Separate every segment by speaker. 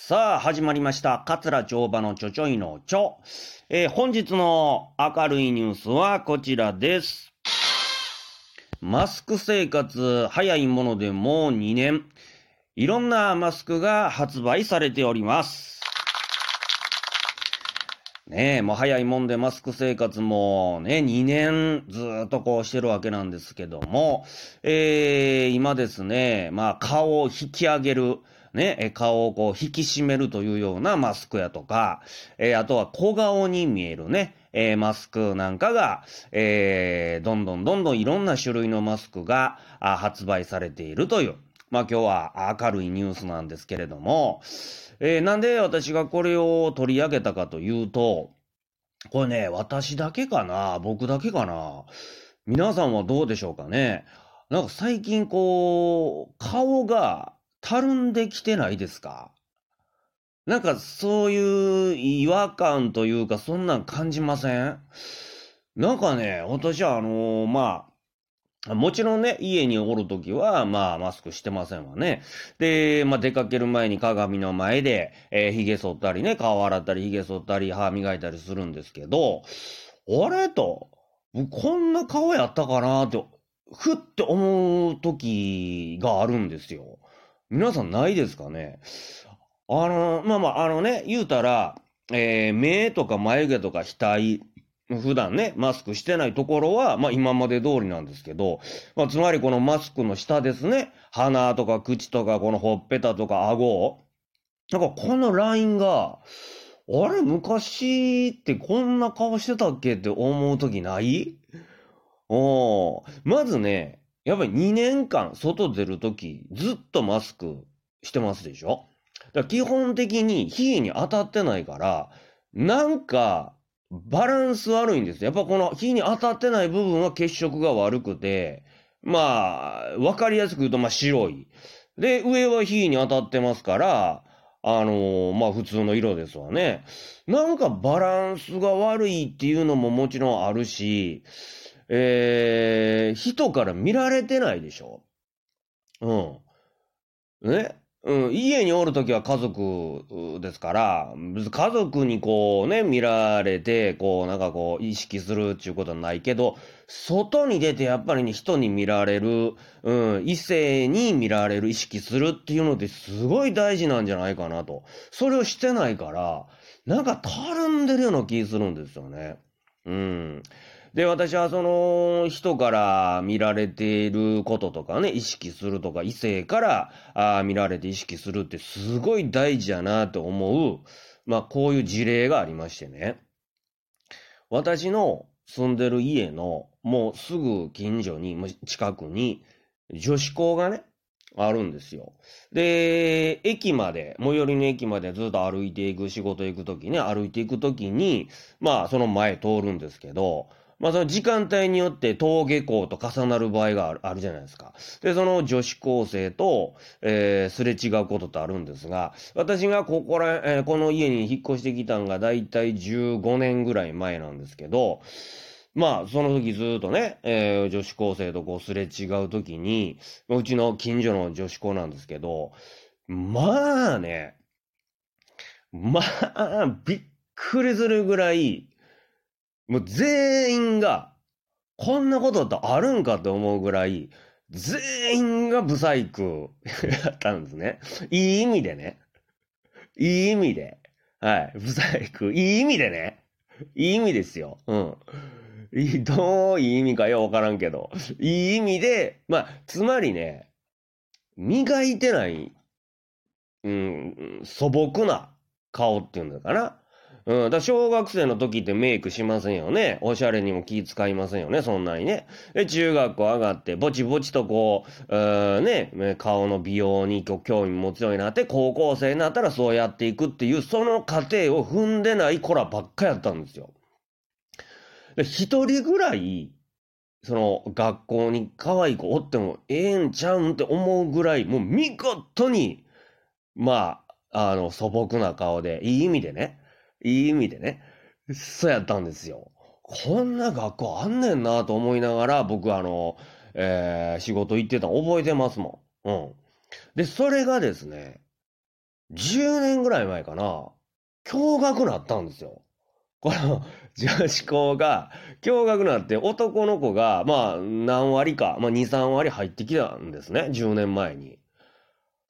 Speaker 1: さあ、始まりました。桂町場のちょちょいのちょ。えー本日の明るいニュースはこちらです。マスク生活早いものでもう2年。いろんなマスクが発売されております。ねえ、もう早いもんでマスク生活もね、2年ずっとこうしてるわけなんですけども、えー今ですね、まあ顔を引き上げる、ね、顔をこう引き締めるというようなマスクやとか、えーあとは小顔に見えるね、えーマスクなんかが、えーどんどんどんどんいろんな種類のマスクが発売されているという、まあ今日は明るいニュースなんですけれども、えーなんで私がこれを取り上げたかというと、これね、私だけかな？僕だけかな？皆さんはどうでしょうかね？なんか最近こう、顔がたるんできてないですか？なんかそういう違和感というかそんなん感じません？なんかね、私はあのまあ、もちろんね、家におるときは、まあ、マスクしてませんわね。で、まあ、出かける前に鏡の前で、えー、髭剃ったりね、顔洗ったり、髭剃ったり、歯磨いたりするんですけど、あれと、こんな顔やったかなって、ふって思う時があるんですよ。皆さんないですかね？あの、まあまあ、あのね、言うたら、えー目とか眉毛とか額、普段ね、マスクしてないところは、まあ今まで通りなんですけど、まあつまりこのマスクの下ですね、鼻とか口とかこのほっぺたとか顎、なんかこのラインが、あれ昔ってこんな顔してたっけって思うときない？おまずね、やっぱり2年間外出るときずっとマスクしてますでしょ？だから基本的に火に当たってないから、なんかバランス悪いんです。やっぱこの火に当たってない部分は血色が悪くて、まあ、わかりやすく言うと、まあ白い。で、上は火に当たってますから、あのーまあ普通の色ですわね。なんかバランスが悪いっていうのももちろんあるし、えー、人から見られてないでしょうん。ね？うん、家におるときは家族ですから、家族にこうね、見られて、こうなんかこう意識するっていうことはないけど、外に出てやっぱりね、人に見られる、うん、異性に見られる、意識するっていうのってすごい大事なんじゃないかなと。それをしてないから、なんかたるんでるような気するんですよね。うん。で、私はその人から見られていることとかね、意識するとか、異性からあ見られて意識するってすごい大事やなと思う、まあこういう事例がありましてね。私の住んでる家のもうすぐ近所に、近くに女子校がね、あるんですよ。で、駅まで、最寄りの駅までずっと歩いていく、仕事行くときね、歩いていくときに、まあその前通るんですけど、まあその時間帯によって登下校と重なる場合があるじゃないですか。で、その女子高生と、えーすれ違うことってあるんですが、私がここら、えーこの家に引っ越してきたんがだいたい15年ぐらい前なんですけど、まあ、その時ずっとね、えー女子高生とこうすれ違う時に、うちの近所の女子校なんですけど、まあね、まあ、びっくりするぐらい、もう全員が、こんなことってあるんかって思うぐらい、全員がブサイク やったんですね。いい意味でね。いい意味で。はい。ブサイク。いい意味でね。いい意味ですよ。うん。どういい意味かよ、わからんけど。いい意味で、まあ、つまりね、磨いてない、うん、素朴な顔っていうんだかな。うん、だ小学生の時ってメイクしませんよね。おしゃれにも気使いませんよね、そんなにね。で、中学校上がって、ぼちぼちとこう、うんね、顔の美容に興味持つようになって、高校生になったらそうやっていくっていう、その過程を踏んでない子らばっかやったんですよ。で一人ぐらい、その学校に可愛い子おってもええんちゃうんって思うぐらい、もう見事に、まあ、あの、素朴な顔で、いい意味でね、いい意味でね、そうやったんですよ。こんな学校あんねんなと思いながら、僕あの、えー仕事行ってたの覚えてますもん。うん。で、それがですね、10年ぐらい前かな、驚愕なったんですよ。この女子校が驚愕なって男の子がまあ何割か、まあ2、3割入ってきたんですね。10年前に。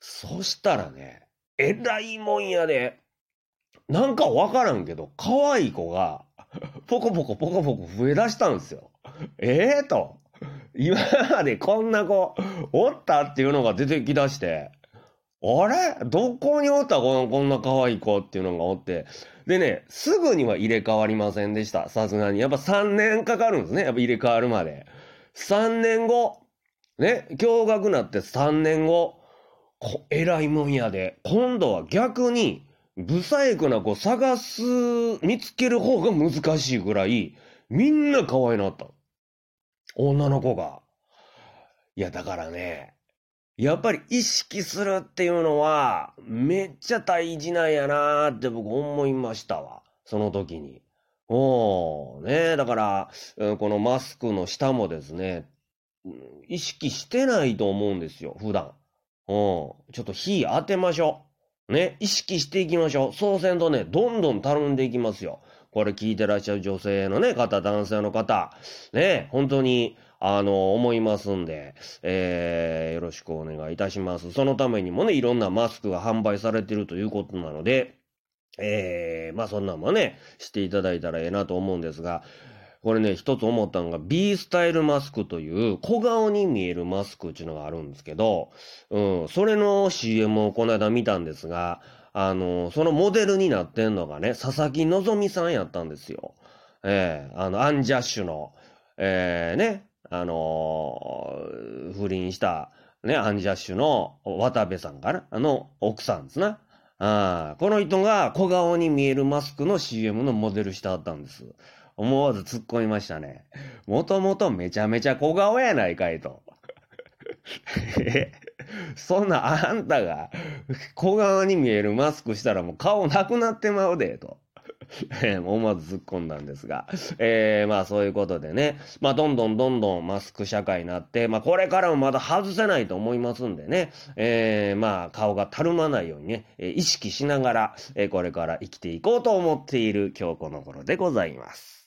Speaker 1: そしたらね、えらいもんやで。なんかわからんけど、可愛い子が、ポコポコポコポコ増え出したんですよ。ええー、と。今までこんな子、おったっていうのが出てきだして、あれ？どこにおった？このこんな可愛い子っていうのがおって。でね、すぐには入れ替わりませんでした。さすがに。やっぱ3年かかるんですね。やっぱ入れ替わるまで。3年後。ね、驚愕なって3年後。偉いもんやで。今度は逆に、不細工な子探す、見つける方が難しいぐらい、みんな可愛いなった。女の子が。いや、だからね、やっぱり意識するっていうのは、めっちゃ大事なんやなーって僕思いましたわ。その時に。おねだから、このマスクの下もですね、意識してないと思うんですよ、普段。うん。ちょっと火当てましょう。ね。意識していきましょう。そうせんとね、どんどんたるんでいきますよ。これ聞いてらっしゃる女性のね、方、男性の方。ね。本当に、あの、思いますんで、えー、よろしくお願いいたします。そのためにもね、いろんなマスクが販売されてるということなので、えー、まあそんなんもね、していただいたらええなと思うんですが、これね、一つ思ったのが B スタイルマスクという小顔に見えるマスクっていうのがあるんですけど、うん、それの CM をこの間見たんですが、あの、そのモデルになってんのがね、佐々木希さんやったんですよ。ええー、あの、アンジャッシュの、ええー、ね、あのー、不倫した、ね、アンジャッシュの渡部さんかな？あの奥さんですな。あこの人が小顔に見えるマスクの CM のモデルしてあったんです。思わず突っ込みましたね。もともとめちゃめちゃ小顔やないかいと。え そんなあんたが小顔に見えるマスクしたらもう顔なくなってまうで、と。思わず突っ込んだんですが、えー、まあそういうことでね、まあどんどんどんどんマスク社会になって、まあこれからもまだ外せないと思いますんでね、えー、まあ顔がたるまないようにね、意識しながら、え、これから生きていこうと思っている今日この頃でございます。